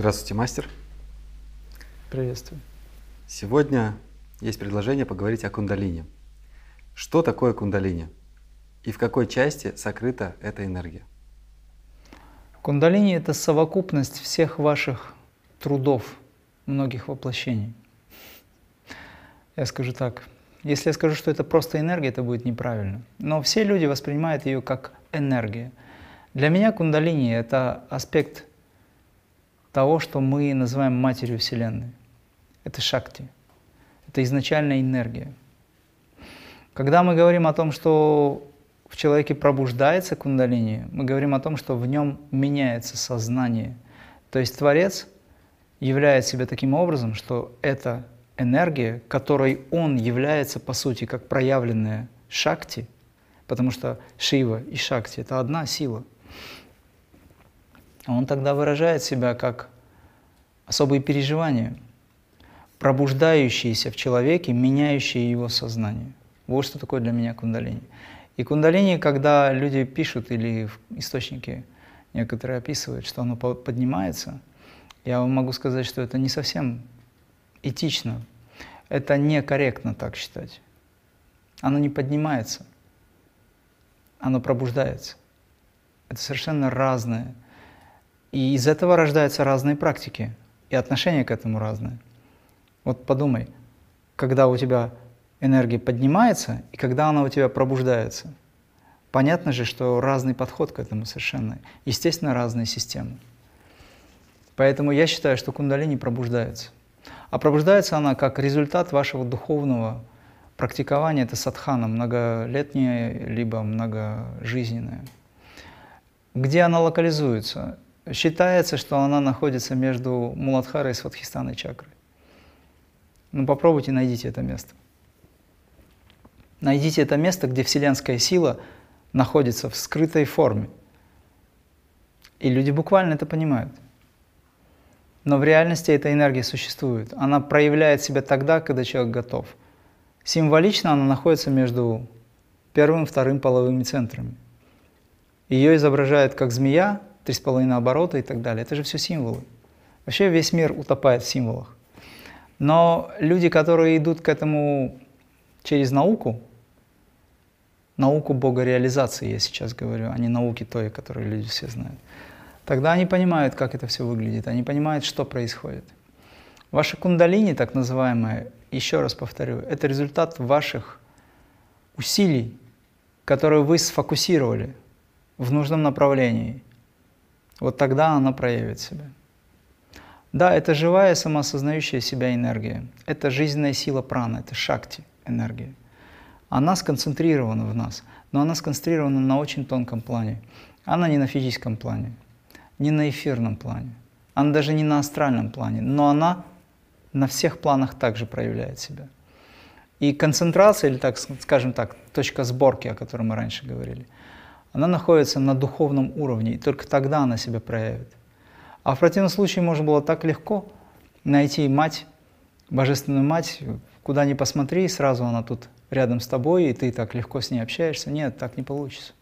Здравствуйте, мастер. Приветствую. Сегодня есть предложение поговорить о кундалине. Что такое кундалини? И в какой части сокрыта эта энергия? Кундалини – это совокупность всех ваших трудов, многих воплощений. Я скажу так. Если я скажу, что это просто энергия, это будет неправильно. Но все люди воспринимают ее как энергия. Для меня кундалини – это аспект того, что мы называем матерью Вселенной. Это шакти. Это изначальная энергия. Когда мы говорим о том, что в человеке пробуждается кундалини, мы говорим о том, что в нем меняется сознание. То есть Творец являет себя таким образом, что это энергия, которой он является, по сути, как проявленная шакти, потому что Шива и шакти – это одна сила. Он тогда выражает себя как особые переживания, пробуждающиеся в человеке, меняющие его сознание. Вот что такое для меня кундалини. И кундалини, когда люди пишут или источники некоторые описывают, что оно поднимается, я вам могу сказать, что это не совсем этично. Это некорректно так считать. Оно не поднимается, оно пробуждается. Это совершенно разное. И из этого рождаются разные практики, и отношения к этому разные. Вот подумай, когда у тебя энергия поднимается и когда она у тебя пробуждается. Понятно же, что разный подход к этому совершенно. Естественно, разные системы. Поэтому я считаю, что кундалини пробуждается. А пробуждается она как результат вашего духовного практикования, это садхана, многолетнее, либо многожизненное. Где она локализуется? Считается, что она находится между Муладхарой и Сватхистаной чакрой. Ну попробуйте, найдите это место. Найдите это место, где вселенская сила находится в скрытой форме. И люди буквально это понимают. Но в реальности эта энергия существует. Она проявляет себя тогда, когда человек готов. Символично она находится между первым и вторым половыми центрами. Ее изображают как змея, три с половиной оборота и так далее. Это же все символы. Вообще весь мир утопает в символах. Но люди, которые идут к этому через науку, науку богореализации я сейчас говорю, а не науки той, которую люди все знают, тогда они понимают, как это все выглядит, они понимают, что происходит. Ваша кундалини, так называемая, еще раз повторю, это результат ваших усилий, которые вы сфокусировали в нужном направлении. Вот тогда она проявит себя. Да, это живая, самоосознающая себя энергия. Это жизненная сила праны, это шакти энергия она сконцентрирована в нас, но она сконцентрирована на очень тонком плане. Она не на физическом плане, не на эфирном плане, она даже не на астральном плане, но она на всех планах также проявляет себя. И концентрация, или так скажем так, точка сборки, о которой мы раньше говорили, она находится на духовном уровне, и только тогда она себя проявит. А в противном случае можно было так легко найти мать, божественную мать, куда ни посмотри, сразу она тут рядом с тобой, и ты так легко с ней общаешься. Нет, так не получится.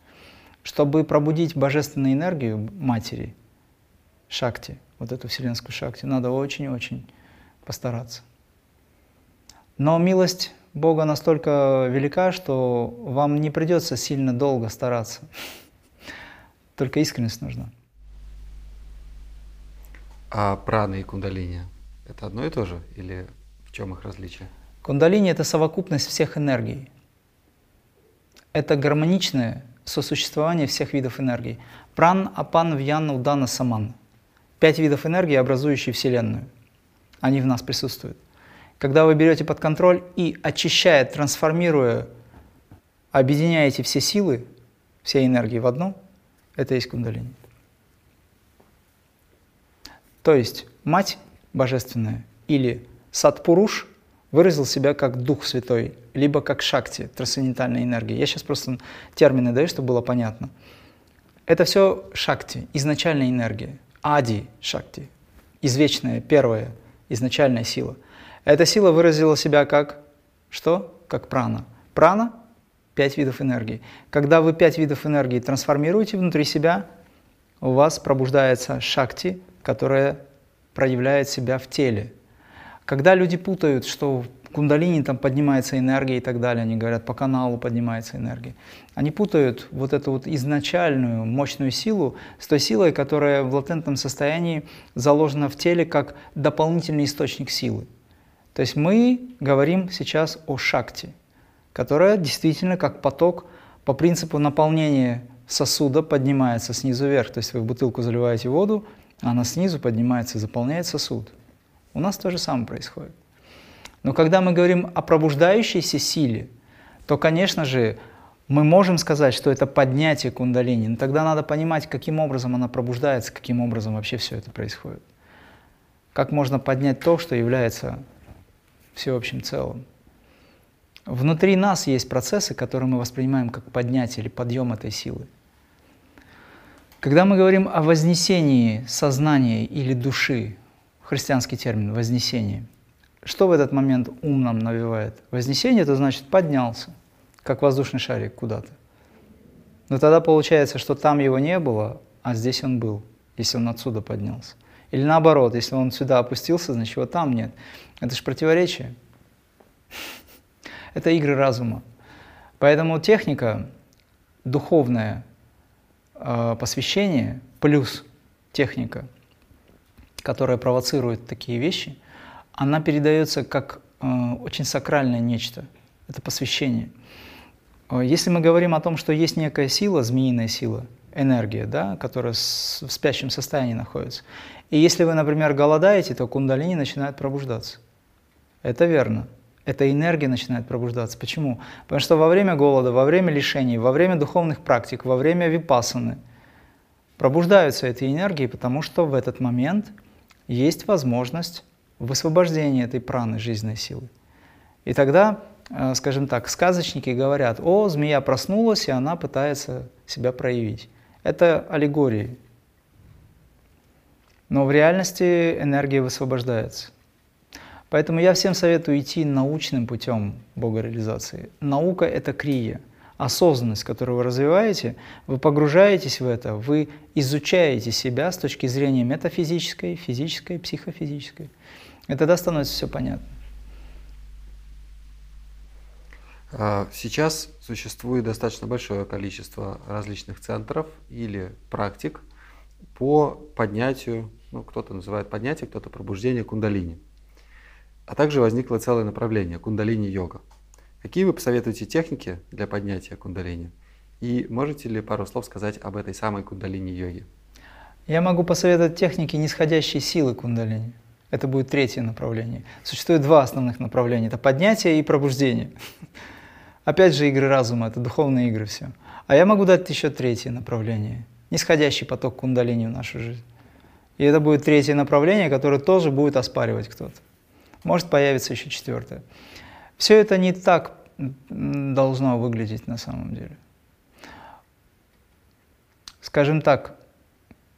Чтобы пробудить божественную энергию матери, шакти, вот эту вселенскую шакти, надо очень-очень постараться. Но милость Бога настолько велика, что вам не придется сильно долго стараться. Только искренность нужна. А прана и кундалини – это одно и то же? Или в чем их различие? Кундалини – это совокупность всех энергий. Это гармоничное сосуществование всех видов энергии. Пран, апан, вьяна, удана, саман. Пять видов энергии, образующие Вселенную. Они в нас присутствуют. Когда вы берете под контроль и очищая, трансформируя, объединяете все силы, все энергии в одну, это есть кундалини. То есть мать божественная или садпуруш – выразил себя как Дух Святой, либо как шакти, трансцендентальная энергия. Я сейчас просто термины даю, чтобы было понятно. Это все шакти, изначальная энергия, ади шакти, извечная, первая, изначальная сила. Эта сила выразила себя как что? Как прана. Прана – пять видов энергии. Когда вы пять видов энергии трансформируете внутри себя, у вас пробуждается шакти, которая проявляет себя в теле. Когда люди путают, что кундалини там поднимается энергия и так далее, они говорят, по каналу поднимается энергия. Они путают вот эту вот изначальную мощную силу с той силой, которая в латентном состоянии заложена в теле как дополнительный источник силы. То есть мы говорим сейчас о шакте, которая действительно как поток по принципу наполнения сосуда поднимается снизу вверх. То есть вы в бутылку заливаете воду, она снизу поднимается и заполняет сосуд. У нас то же самое происходит. Но когда мы говорим о пробуждающейся силе, то, конечно же, мы можем сказать, что это поднятие кундалини, но тогда надо понимать, каким образом она пробуждается, каким образом вообще все это происходит. Как можно поднять то, что является всеобщим целым. Внутри нас есть процессы, которые мы воспринимаем как поднятие или подъем этой силы. Когда мы говорим о вознесении сознания или души, христианский термин «вознесение», что в этот момент ум нам навевает? Вознесение – это значит поднялся, как воздушный шарик куда-то. Но тогда получается, что там его не было, а здесь он был, если он отсюда поднялся. Или наоборот, если он сюда опустился, значит его там нет. Это же противоречие. Это игры разума. Поэтому техника духовная э, посвящение плюс техника, которая провоцирует такие вещи, она передается как э, очень сакральное нечто. Это посвящение. Э, если мы говорим о том, что есть некая сила, змеиная сила, энергия, да, которая в спящем состоянии находится. И если вы, например, голодаете, то кундалини начинает пробуждаться. Это верно. Эта энергия начинает пробуждаться. Почему? Потому что во время голода, во время лишений, во время духовных практик, во время випасаны пробуждаются эти энергии, потому что в этот момент есть возможность высвобождения этой праны, жизненной силы. И тогда, э, скажем так, сказочники говорят, о, змея проснулась, и она пытается себя проявить. Это аллегории. Но в реальности энергия высвобождается. Поэтому я всем советую идти научным путем богореализации. Наука – это крия. Осознанность, которую вы развиваете, вы погружаетесь в это, вы изучаете себя с точки зрения метафизической, физической, психофизической. И тогда становится все понятно. А, сейчас существует достаточно большое количество различных центров или практик по поднятию, ну, кто-то называет поднятие, кто-то пробуждение кундалини. А также возникло целое направление – кундалини-йога. Какие вы посоветуете техники для поднятия кундалини? И можете ли пару слов сказать об этой самой кундалини-йоге? Я могу посоветовать техники нисходящей силы кундалини. Это будет третье направление. Существует два основных направления. Это поднятие и пробуждение. Опять же, игры разума, это духовные игры все. А я могу дать еще третье направление. Нисходящий поток кундалини в нашу жизнь. И это будет третье направление, которое тоже будет оспаривать кто-то. Может появиться еще четвертое. Все это не так должно выглядеть на самом деле. Скажем так,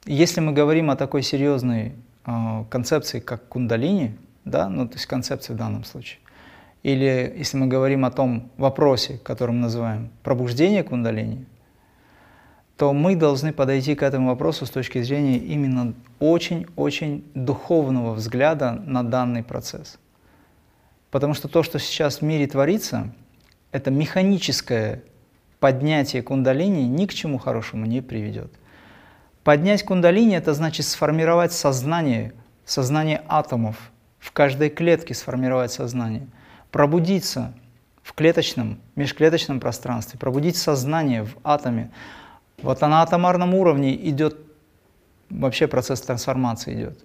если мы говорим о такой серьезной э, концепции, как кундалини, да, ну то есть концепции в данном случае, или если мы говорим о том вопросе, который мы называем пробуждение кундалини, то мы должны подойти к этому вопросу с точки зрения именно очень-очень духовного взгляда на данный процесс. Потому что то, что сейчас в мире творится, это механическое поднятие кундалини ни к чему хорошему не приведет. Поднять кундалини – это значит сформировать сознание, сознание атомов, в каждой клетке сформировать сознание, пробудиться в клеточном, межклеточном пространстве, пробудить сознание в атоме, вот на атомарном уровне идет вообще процесс трансформации идет.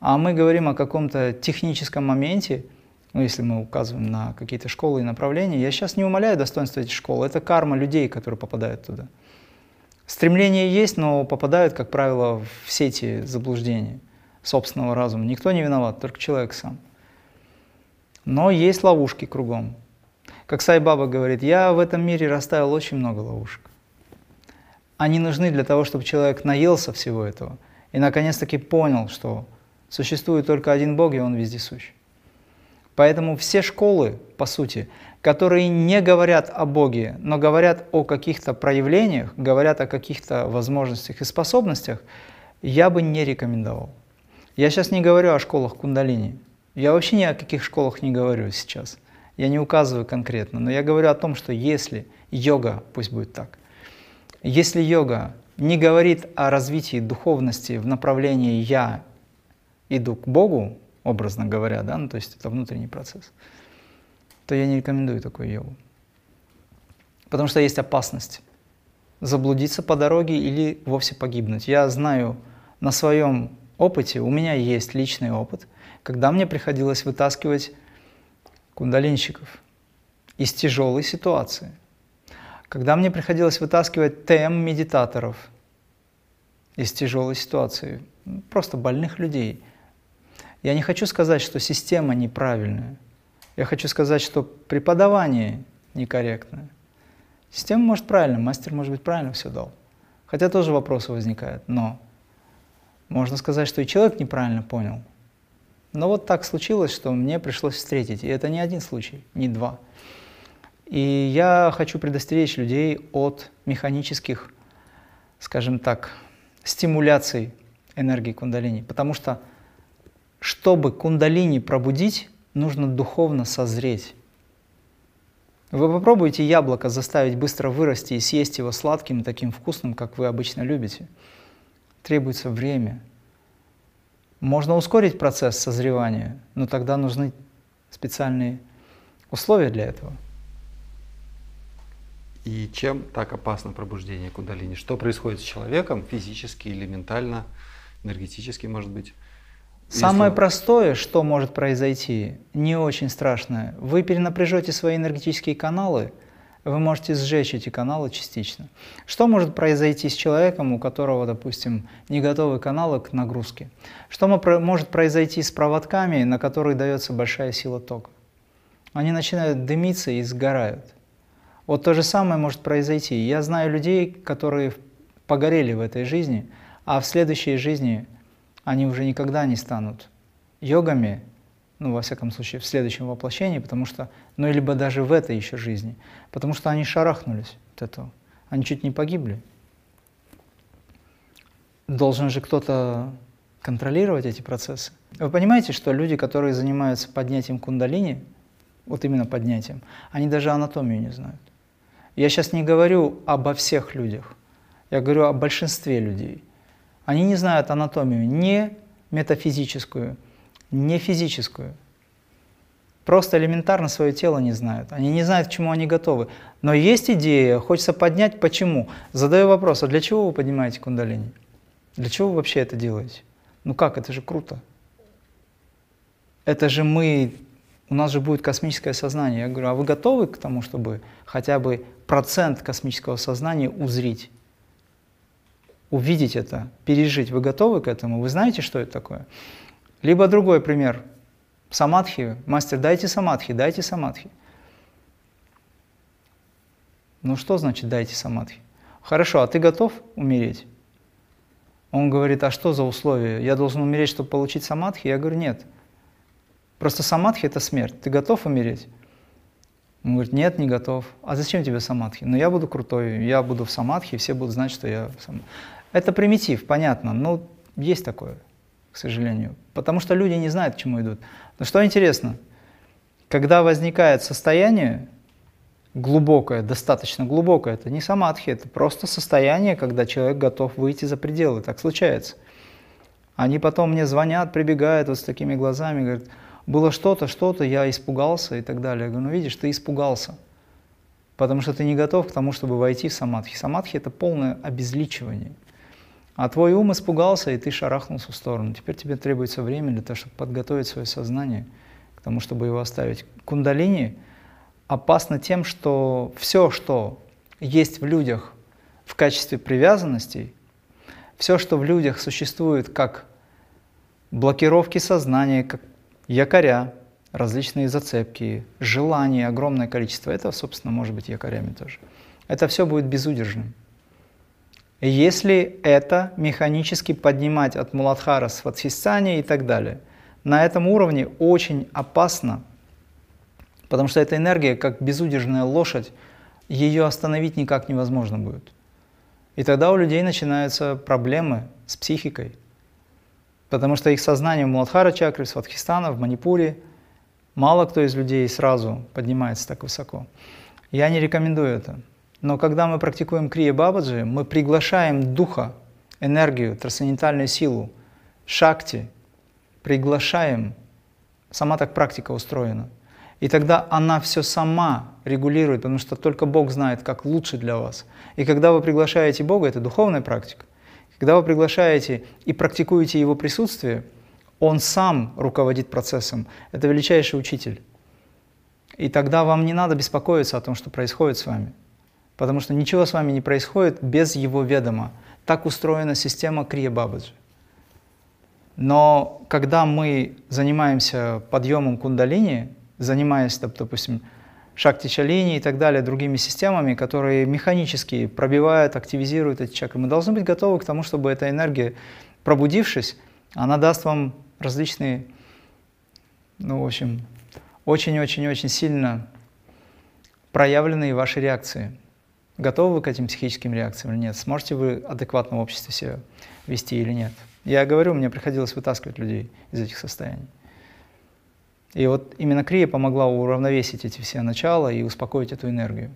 А мы говорим о каком-то техническом моменте, ну, если мы указываем на какие-то школы и направления, я сейчас не умоляю достоинства этих школ, это карма людей, которые попадают туда. Стремление есть, но попадают, как правило, в сети заблуждений собственного разума. Никто не виноват, только человек сам. Но есть ловушки кругом. Как Сай Баба говорит, я в этом мире расставил очень много ловушек они нужны для того, чтобы человек наелся всего этого и наконец-таки понял, что существует только один Бог, и Он везде сущ. Поэтому все школы, по сути, которые не говорят о Боге, но говорят о каких-то проявлениях, говорят о каких-то возможностях и способностях, я бы не рекомендовал. Я сейчас не говорю о школах кундалини. Я вообще ни о каких школах не говорю сейчас. Я не указываю конкретно, но я говорю о том, что если йога, пусть будет так, если йога не говорит о развитии духовности в направлении «я иду к Богу», образно говоря, да, ну, то есть это внутренний процесс, то я не рекомендую такую йогу. Потому что есть опасность заблудиться по дороге или вовсе погибнуть. Я знаю на своем опыте, у меня есть личный опыт, когда мне приходилось вытаскивать кундалинщиков из тяжелой ситуации, когда мне приходилось вытаскивать ТМ-медитаторов из тяжелой ситуации, просто больных людей. Я не хочу сказать, что система неправильная. Я хочу сказать, что преподавание некорректное – Система может правильно, мастер может быть правильно все дал. Хотя тоже вопросы возникают, но можно сказать, что и человек неправильно понял. Но вот так случилось, что мне пришлось встретить. И это не один случай, не два. И я хочу предостеречь людей от механических, скажем так, стимуляций энергии кундалини. Потому что, чтобы кундалини пробудить, нужно духовно созреть. Вы попробуйте яблоко заставить быстро вырасти и съесть его сладким таким вкусным, как вы обычно любите. Требуется время. Можно ускорить процесс созревания, но тогда нужны специальные условия для этого. И чем так опасно пробуждение кундалини? Что происходит с человеком физически или ментально, энергетически, может быть? Самое Если... простое, что может произойти, не очень страшное. Вы перенапряжете свои энергетические каналы, вы можете сжечь эти каналы частично. Что может произойти с человеком, у которого, допустим, не готовы каналы к нагрузке? Что может произойти с проводками, на которые дается большая сила тока? Они начинают дымиться и сгорают. Вот то же самое может произойти. Я знаю людей, которые погорели в этой жизни, а в следующей жизни они уже никогда не станут йогами, ну, во всяком случае, в следующем воплощении, потому что, ну, либо даже в этой еще жизни, потому что они шарахнулись от этого, они чуть не погибли. Должен же кто-то контролировать эти процессы. Вы понимаете, что люди, которые занимаются поднятием кундалини, вот именно поднятием, они даже анатомию не знают. Я сейчас не говорю обо всех людях, я говорю о большинстве людей – они не знают анатомию не метафизическую, не физическую. Просто элементарно свое тело не знают. Они не знают, к чему они готовы. Но есть идея, хочется поднять. Почему? Задаю вопрос, а для чего вы поднимаете кундалини? Для чего вы вообще это делаете? Ну как, это же круто. Это же мы, у нас же будет космическое сознание. Я говорю, а вы готовы к тому, чтобы хотя бы процент космического сознания узрить? увидеть это, пережить. Вы готовы к этому? Вы знаете, что это такое? Либо другой пример. Самадхи. Мастер, дайте самадхи, дайте самадхи. Ну что значит дайте самадхи? Хорошо, а ты готов умереть? Он говорит, а что за условия? Я должен умереть, чтобы получить самадхи? Я говорю, нет. Просто самадхи – это смерть. Ты готов умереть? Он говорит, нет, не готов. А зачем тебе самадхи? Ну я буду крутой, я буду в самадхи, все будут знать, что я самадхи. Это примитив, понятно, но есть такое, к сожалению. Потому что люди не знают, к чему идут. Но что интересно, когда возникает состояние глубокое, достаточно глубокое, это не самадхи, это просто состояние, когда человек готов выйти за пределы, так случается. Они потом мне звонят, прибегают вот с такими глазами, говорят, было что-то, что-то, я испугался и так далее. Я говорю, ну видишь, ты испугался, потому что ты не готов к тому, чтобы войти в самадхи. Самадхи – это полное обезличивание. А твой ум испугался, и ты шарахнулся в сторону. Теперь тебе требуется время для того, чтобы подготовить свое сознание к тому, чтобы его оставить. Кундалини опасно тем, что все, что есть в людях в качестве привязанностей, все, что в людях существует как блокировки сознания, как якоря, различные зацепки, желания, огромное количество, это, собственно, может быть якорями тоже. Это все будет безудержным. Если это механически поднимать от Муладхара, Сватхистани и так далее, на этом уровне очень опасно, потому что эта энергия, как безудержная лошадь, ее остановить никак невозможно будет. И тогда у людей начинаются проблемы с психикой. Потому что их сознание в Муладхара чакре, в Сватхистана, в Манипуре, мало кто из людей сразу поднимается так высоко. Я не рекомендую это. Но когда мы практикуем Крия Бабаджи, мы приглашаем духа, энергию, трансцендентальную силу, шакти, приглашаем. Сама так практика устроена. И тогда она все сама регулирует, потому что только Бог знает, как лучше для вас. И когда вы приглашаете Бога, это духовная практика, когда вы приглашаете и практикуете Его присутствие, Он сам руководит процессом. Это величайший учитель. И тогда вам не надо беспокоиться о том, что происходит с вами. Потому что ничего с вами не происходит без Его ведома. Так устроена система Крия Бабаджи. Но когда мы занимаемся подъемом кундалини, занимаясь, допустим, шакти чалини и так далее, другими системами, которые механически пробивают, активизируют эти чакры. Мы должны быть готовы к тому, чтобы эта энергия, пробудившись, она даст вам различные, ну, в общем, очень-очень-очень сильно проявленные ваши реакции. Готовы вы к этим психическим реакциям или нет? Сможете вы адекватно в обществе себя вести или нет? Я говорю, мне приходилось вытаскивать людей из этих состояний. И вот именно крия помогла уравновесить эти все начала и успокоить эту энергию.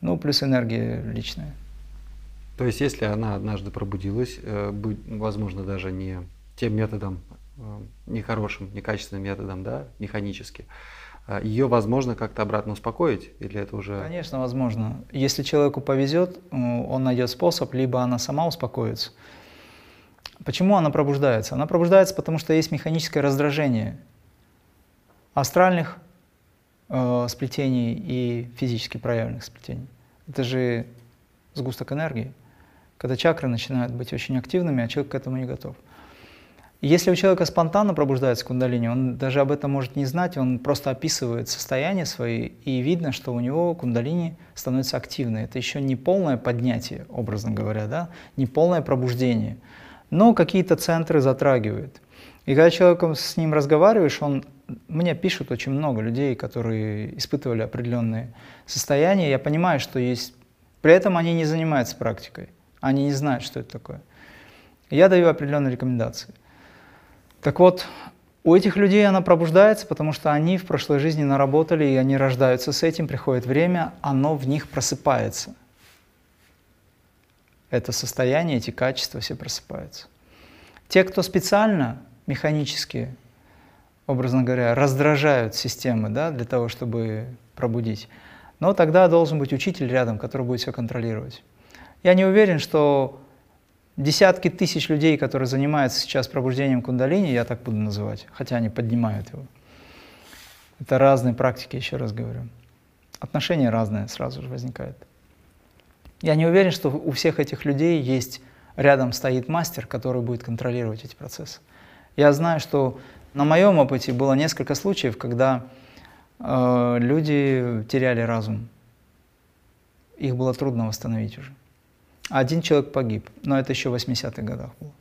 Ну, плюс энергия личная. То есть, если она однажды пробудилась, э, возможно, даже не тем методом, э, нехорошим, некачественным методом, да, механически, ее возможно как-то обратно успокоить? Или это уже... Конечно, возможно. Если человеку повезет, э, он найдет способ, либо она сама успокоится. Почему она пробуждается? Она пробуждается, потому что есть механическое раздражение астральных э, сплетений и физически проявленных сплетений. Это же сгусток энергии, когда чакры начинают быть очень активными, а человек к этому не готов. Если у человека спонтанно пробуждается кундалини, он даже об этом может не знать, он просто описывает состояние свое, и видно, что у него кундалини становится активной. Это еще не полное поднятие, образно говоря, да? не полное пробуждение, но какие-то центры затрагивает. И когда человеком с ним разговариваешь, он мне пишут очень много людей, которые испытывали определенные состояния. Я понимаю, что есть... При этом они не занимаются практикой. Они не знают, что это такое. Я даю определенные рекомендации. Так вот, у этих людей она пробуждается, потому что они в прошлой жизни наработали, и они рождаются с этим, приходит время, оно в них просыпается. Это состояние, эти качества все просыпаются. Те, кто специально, механически образно говоря, раздражают системы да, для того, чтобы пробудить. Но тогда должен быть учитель рядом, который будет все контролировать. Я не уверен, что десятки тысяч людей, которые занимаются сейчас пробуждением кундалини, я так буду называть, хотя они поднимают его. Это разные практики, еще раз говорю. Отношения разные сразу же возникают. Я не уверен, что у всех этих людей есть рядом стоит мастер, который будет контролировать эти процессы. Я знаю, что на моем опыте было несколько случаев, когда э, люди теряли разум. Их было трудно восстановить уже. Один человек погиб, но это еще в 80-х годах было.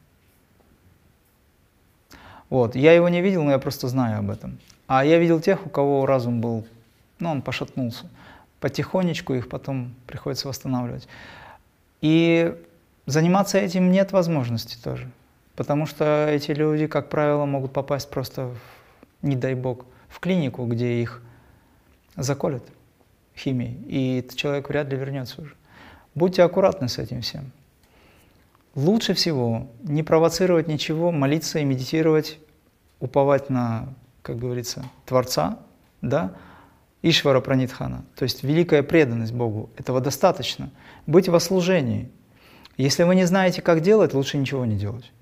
Вот. Я его не видел, но я просто знаю об этом. А я видел тех, у кого разум был, ну, он пошатнулся. Потихонечку их потом приходится восстанавливать. И заниматься этим нет возможности тоже. Потому что эти люди, как правило, могут попасть просто, не дай бог, в клинику, где их заколят химией, и этот человек вряд ли вернется уже. Будьте аккуратны с этим всем. Лучше всего не провоцировать ничего, молиться и медитировать, уповать на, как говорится, Творца, да, Ишвара Пранитхана, то есть великая преданность Богу. Этого достаточно. Быть во служении. Если вы не знаете, как делать, лучше ничего не делать.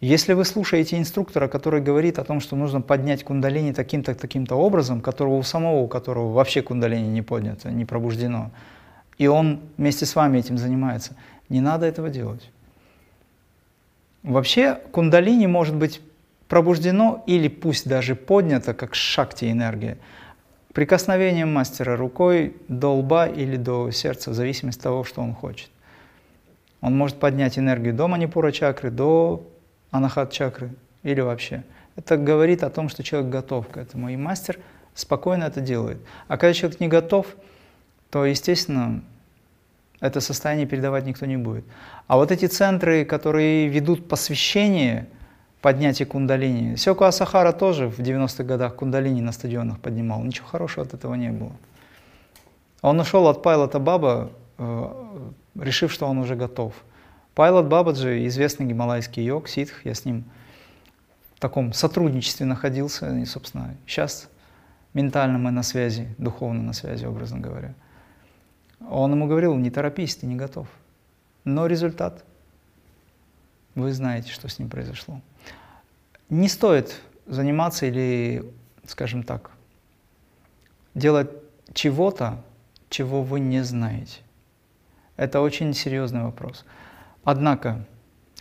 Если вы слушаете инструктора, который говорит о том, что нужно поднять кундалини таким-то, таким-то образом, которого у самого, у которого вообще кундалини не поднято, не пробуждено, и он вместе с вами этим занимается, не надо этого делать. Вообще кундалини может быть пробуждено или пусть даже поднято, как шакти энергия, прикосновением мастера рукой до лба или до сердца, в зависимости от того, что он хочет. Он может поднять энергию до манипура чакры, до анахат чакры или вообще. Это говорит о том, что человек готов к этому, и мастер спокойно это делает. А когда человек не готов, то, естественно, это состояние передавать никто не будет. А вот эти центры, которые ведут посвящение, поднятие кундалини. Сёку Асахара тоже в 90-х годах кундалини на стадионах поднимал. Ничего хорошего от этого не было. Он ушел от Пайлота Баба, э, решив, что он уже готов. Пайлот Бабаджи, известный гималайский йог, ситх, я с ним в таком сотрудничестве находился, и, собственно, сейчас ментально мы на связи, духовно на связи, образно говоря. Он ему говорил, не торопись, ты не готов. Но результат, вы знаете, что с ним произошло. Не стоит заниматься или, скажем так, делать чего-то, чего вы не знаете. Это очень серьезный вопрос. Однако,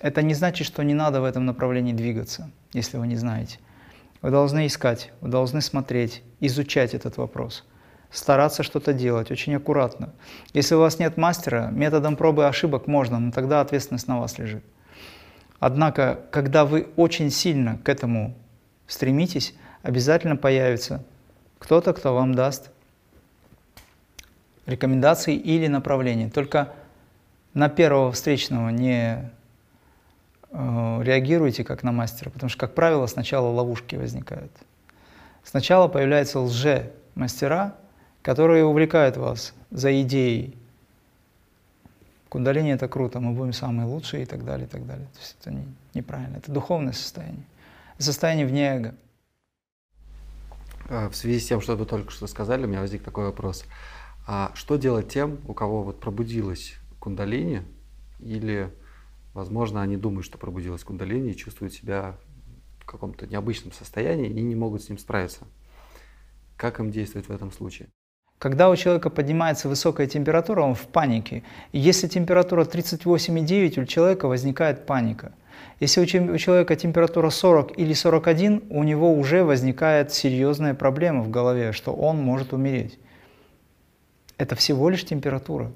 это не значит, что не надо в этом направлении двигаться, если вы не знаете. Вы должны искать, вы должны смотреть, изучать этот вопрос, стараться что-то делать очень аккуратно. Если у вас нет мастера, методом пробы и ошибок можно, но тогда ответственность на вас лежит. Однако, когда вы очень сильно к этому стремитесь, обязательно появится кто-то, кто вам даст рекомендации или направления. Только на первого встречного не э, реагируйте как на мастера, потому что, как правило, сначала ловушки возникают. Сначала появляются лже-мастера, которые увлекают вас за идеей. Кундалини это круто, мы будем самые лучшие и так далее, и так далее. То есть это не, неправильно, это духовное состояние, состояние вне эго. Э, в связи с тем, что вы только что сказали, у меня возник такой вопрос. А что делать тем, у кого вот пробудилась кундалини, или, возможно, они думают, что пробудилась кундалини и чувствуют себя в каком-то необычном состоянии и не могут с ним справиться? Как им действовать в этом случае? Когда у человека поднимается высокая температура, он в панике. И если температура 38,9, у человека возникает паника. Если у человека температура 40 или 41, у него уже возникает серьезная проблема в голове, что он может умереть. Это всего лишь температура.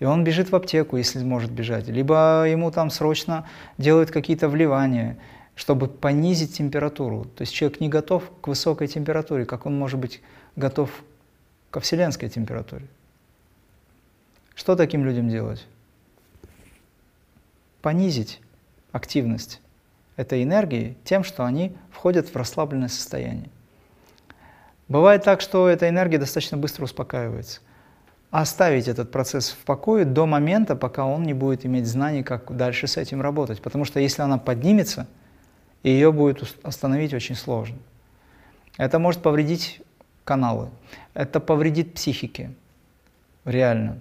И он бежит в аптеку, если может бежать. Либо ему там срочно делают какие-то вливания, чтобы понизить температуру. То есть человек не готов к высокой температуре, как он может быть готов ко вселенской температуре. Что таким людям делать? Понизить активность этой энергии тем, что они входят в расслабленное состояние. Бывает так, что эта энергия достаточно быстро успокаивается оставить этот процесс в покое до момента, пока он не будет иметь знаний, как дальше с этим работать. Потому что если она поднимется, ее будет остановить очень сложно. Это может повредить каналы, это повредит психике, реально.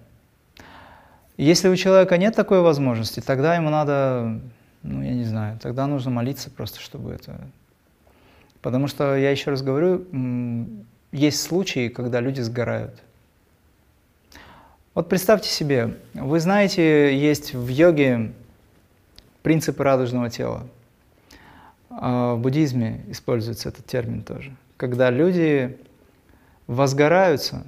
Если у человека нет такой возможности, тогда ему надо, ну я не знаю, тогда нужно молиться просто, чтобы это... Потому что, я еще раз говорю, есть случаи, когда люди сгорают. Вот представьте себе, вы знаете, есть в йоге принципы радужного тела. А в буддизме используется этот термин тоже. Когда люди возгораются,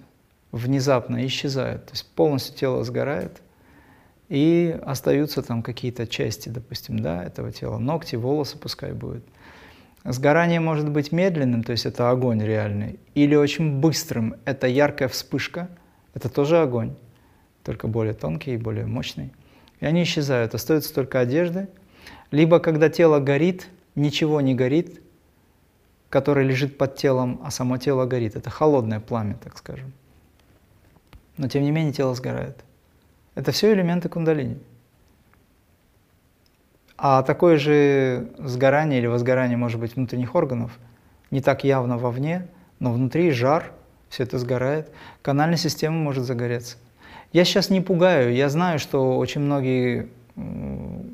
внезапно исчезают, то есть полностью тело сгорает, и остаются там какие-то части, допустим, да, этого тела, ногти, волосы пускай будет. Сгорание может быть медленным, то есть это огонь реальный, или очень быстрым, это яркая вспышка, это тоже огонь только более тонкий и более мощный. И они исчезают, остаются только одежды. Либо когда тело горит, ничего не горит, которое лежит под телом, а само тело горит. Это холодное пламя, так скажем. Но тем не менее тело сгорает. Это все элементы кундалини. А такое же сгорание или возгорание может быть внутренних органов, не так явно вовне, но внутри жар, все это сгорает. Канальная система может загореться. Я сейчас не пугаю, я знаю, что очень многие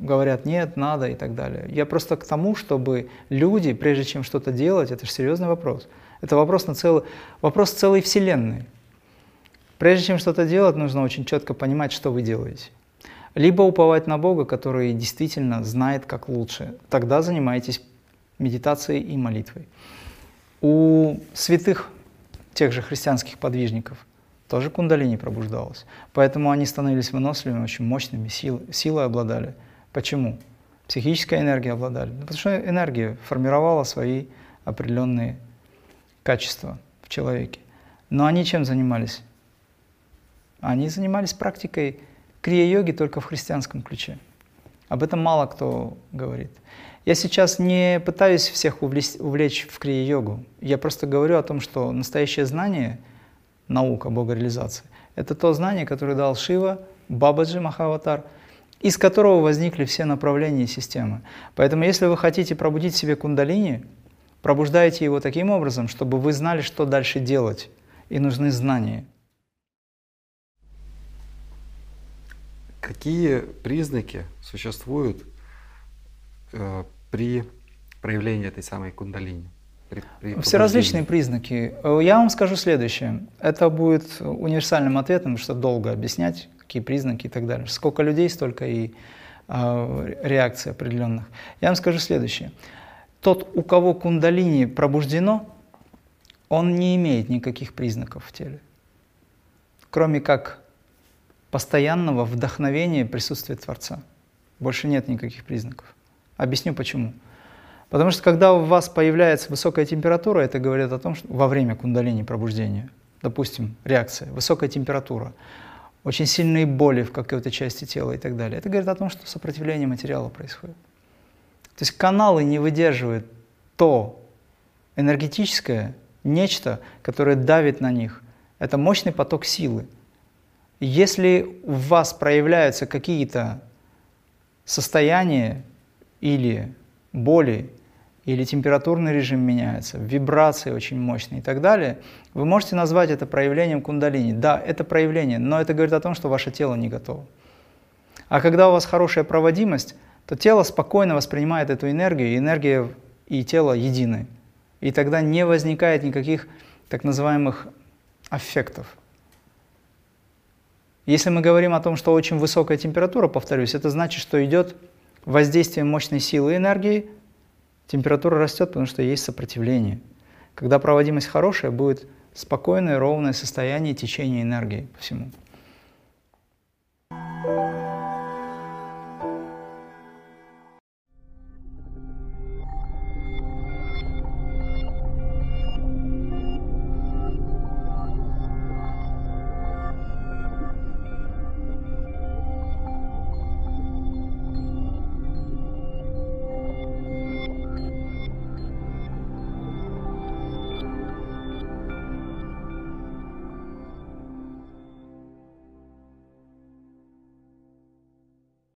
говорят нет, надо и так далее. Я просто к тому, чтобы люди, прежде чем что-то делать, это же серьезный вопрос. Это вопрос, на целый, вопрос целой вселенной. Прежде чем что-то делать, нужно очень четко понимать, что вы делаете. Либо уповать на Бога, который действительно знает, как лучше. Тогда занимайтесь медитацией и молитвой. У святых, тех же христианских подвижников – тоже кундалини пробуждалась. Поэтому они становились выносливыми, очень мощными, сил, силой обладали. Почему? Психической энергией обладали. Ну, потому что энергия формировала свои определенные качества в человеке. Но они чем занимались? Они занимались практикой крия-йоги только в христианском ключе. Об этом мало кто говорит. Я сейчас не пытаюсь всех увлечь в крия-йогу. Я просто говорю о том, что настоящее знание, наука богореализации, это то знание, которое дал Шива, Бабаджи Махаватар, из которого возникли все направления системы. Поэтому если вы хотите пробудить в себе кундалини, пробуждайте его таким образом, чтобы вы знали, что дальше делать, и нужны знания. Какие признаки существуют э, при проявлении этой самой кундалини? При, при Все различные признаки. Э, я вам скажу следующее. Это будет универсальным ответом, что долго объяснять, какие признаки и так далее. Сколько людей, столько и э, реакций определенных. Я вам скажу следующее. Тот, у кого кундалини пробуждено, он не имеет никаких признаков в теле, кроме как постоянного вдохновения присутствия Творца. Больше нет никаких признаков. Объясню почему. Потому что когда у вас появляется высокая температура, это говорит о том, что во время кундалини пробуждения, допустим, реакция, высокая температура, очень сильные боли в какой-то части тела и так далее, это говорит о том, что сопротивление материала происходит. То есть каналы не выдерживают то энергетическое нечто, которое давит на них. Это мощный поток силы. Если у вас проявляются какие-то состояния или боли, или температурный режим меняется, вибрации очень мощные и так далее, вы можете назвать это проявлением кундалини. Да, это проявление, но это говорит о том, что ваше тело не готово. А когда у вас хорошая проводимость, то тело спокойно воспринимает эту энергию, и энергия и тело едины. И тогда не возникает никаких так называемых аффектов. Если мы говорим о том, что очень высокая температура, повторюсь, это значит, что идет воздействие мощной силы энергии, температура растет, потому что есть сопротивление. Когда проводимость хорошая, будет спокойное, ровное состояние течения энергии по всему.